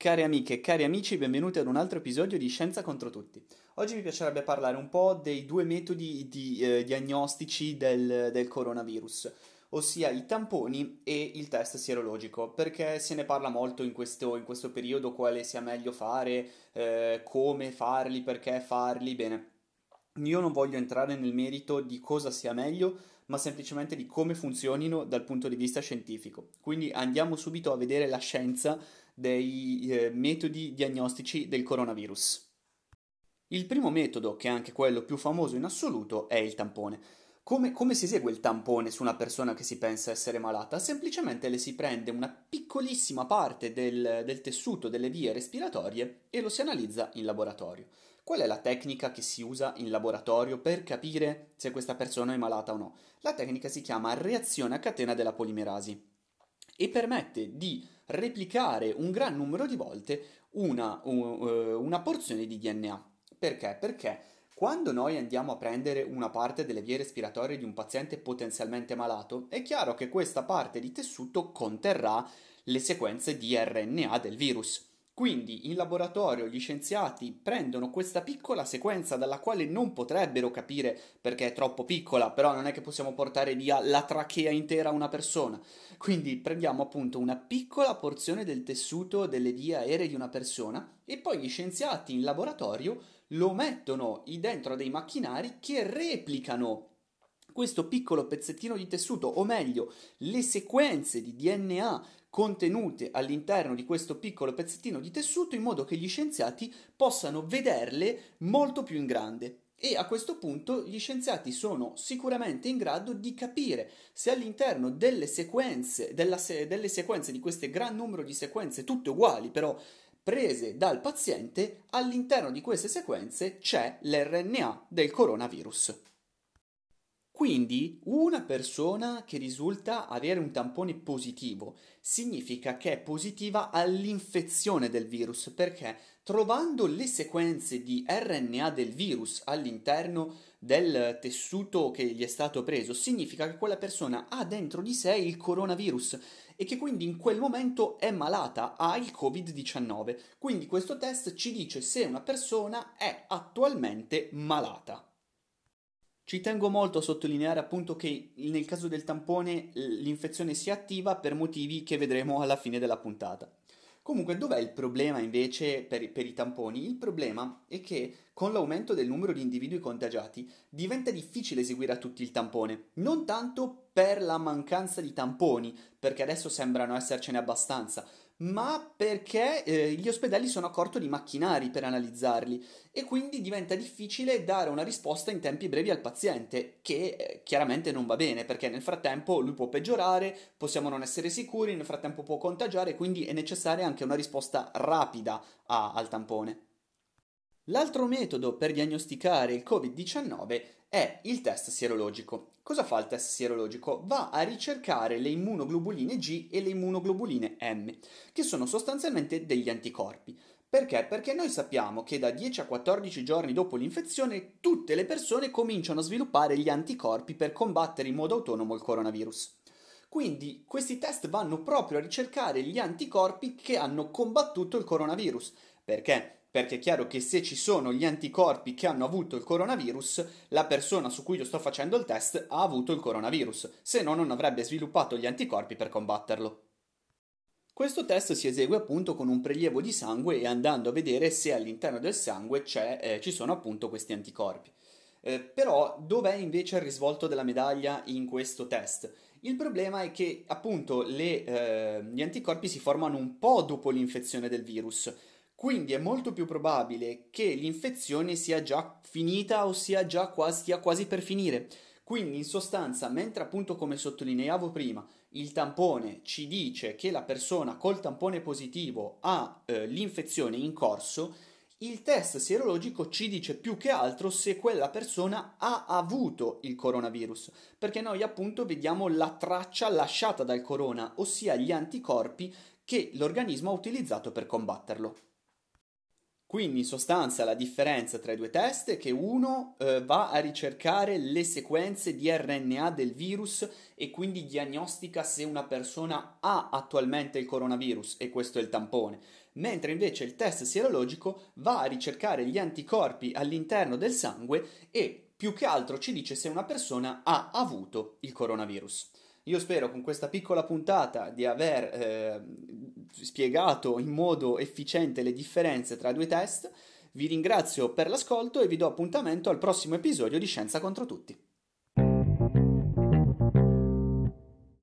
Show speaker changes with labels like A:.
A: Cari amiche e cari amici, benvenuti ad un altro episodio di Scienza contro tutti. Oggi mi piacerebbe parlare un po' dei due metodi di, eh, diagnostici del, del coronavirus, ossia i tamponi e il test sierologico, perché se ne parla molto in questo, in questo periodo, quale sia meglio fare, eh, come farli, perché farli. Bene, io non voglio entrare nel merito di cosa sia meglio, ma semplicemente di come funzionino dal punto di vista scientifico. Quindi andiamo subito a vedere la scienza dei eh, metodi diagnostici del coronavirus. Il primo metodo, che è anche quello più famoso in assoluto, è il tampone. Come, come, si esegue il tampone su una persona che si pensa essere malata? Semplicemente le si prende una piccolissima parte del, del tessuto delle vie respiratorie e lo si analizza in laboratorio. Qual è la tecnica che si usa in laboratorio per capire se questa persona è malata o no? La tecnica si chiama reazione a catena della polimerasi e permette di replicare un gran numero di volte una, un, eh, una porzione di DNA. Perché? Perché quando noi andiamo a prendere una parte delle vie respiratorie di un paziente potenzialmente malato, è chiaro che questa parte di tessuto conterrà le sequenze di RNA del virus. Quindi in laboratorio gli scienziati prendono questa piccola sequenza dalla quale non potrebbero capire perché è troppo piccola, però non è che possiamo portare via la trachea intera a una persona. Quindi prendiamo appunto una piccola porzione del tessuto delle vie aeree di una persona e poi gli scienziati in laboratorio lo mettono dentro dei macchinari che replicano questo piccolo pezzettino di tessuto, o meglio, le sequenze di DNA contenute all'interno di questo piccolo pezzettino di tessuto in modo che gli scienziati possano vederle molto più in grande. E a questo punto gli scienziati sono sicuramente in grado di capire se all'interno delle sequenze, se- delle sequenze di questo gran numero di sequenze, tutte uguali però prese dal paziente, all'interno di queste sequenze c'è l'RNA del coronavirus. Quindi una persona che risulta avere un tampone positivo significa che è positiva all'infezione del virus perché trovando le sequenze di RNA del virus all'interno del tessuto che gli è stato preso significa che quella persona ha dentro di sé il coronavirus e che quindi in quel momento è malata, ha il Covid-19. Quindi questo test ci dice se una persona è attualmente malata. Ci tengo molto a sottolineare appunto che nel caso del tampone l'infezione si attiva per motivi che vedremo alla fine della puntata. Comunque, dov'è il problema invece per, per, i tamponi? Il problema è che con l'aumento del numero di individui contagiati diventa difficile eseguire a tutti il tampone, non tanto per la mancanza di tamponi, perché adesso sembrano essercene abbastanza, ma perché eh, gli ospedali sono a corto di macchinari per analizzarli e quindi diventa difficile dare una risposta in tempi brevi al paziente, che eh, chiaramente non va bene perché nel frattempo lui può peggiorare, possiamo non essere sicuri, nel frattempo può contagiare, quindi è necessaria anche una risposta rapida a, al tampone. L'altro metodo per diagnosticare il Covid-19 è il test sierologico. Cosa fa il test sierologico? Va a ricercare le immunoglobuline G e le immunoglobuline M, che sono sostanzialmente degli anticorpi. Perché? Perché noi sappiamo che da 10 a 14 giorni dopo l'infezione tutte le persone cominciano a sviluppare gli anticorpi per combattere in modo autonomo il coronavirus. Quindi questi test vanno proprio a ricercare gli anticorpi che hanno combattuto il coronavirus. Perché? Perché è chiaro che se ci sono gli anticorpi che hanno avuto il coronavirus, la persona su cui io sto facendo il test ha avuto il coronavirus, se no non avrebbe sviluppato gli anticorpi per combatterlo. Questo test si esegue appunto con un prelievo di sangue e andando a vedere se all'interno del sangue eh, ci sono appunto questi anticorpi. Eh, però dov'è invece il risvolto della medaglia in questo test? Il problema è che appunto le, eh, gli anticorpi si formano un po' dopo l'infezione del virus, quindi è molto più probabile che l'infezione sia già finita o sia già quasi, stia quasi per finire. Quindi in sostanza, mentre appunto come sottolineavo prima, il tampone ci dice che la persona col tampone positivo ha eh, l'infezione in corso, il test sierologico ci dice più che altro se quella persona ha avuto il coronavirus, perché noi appunto vediamo la traccia lasciata dal corona, ossia gli anticorpi che l'organismo ha utilizzato per combatterlo. Quindi in sostanza la differenza tra i due test è che uno eh, va a ricercare le sequenze di RNA del virus e quindi diagnostica se una persona ha attualmente il coronavirus e questo è il tampone, mentre invece il test sierologico va a ricercare gli anticorpi all'interno del sangue e più che altro ci dice se una persona ha avuto il coronavirus. Io spero con questa piccola puntata di aver eh, spiegato in modo efficiente le differenze tra i due test. Vi ringrazio per l'ascolto e vi do appuntamento al prossimo episodio di Scienza contro tutti.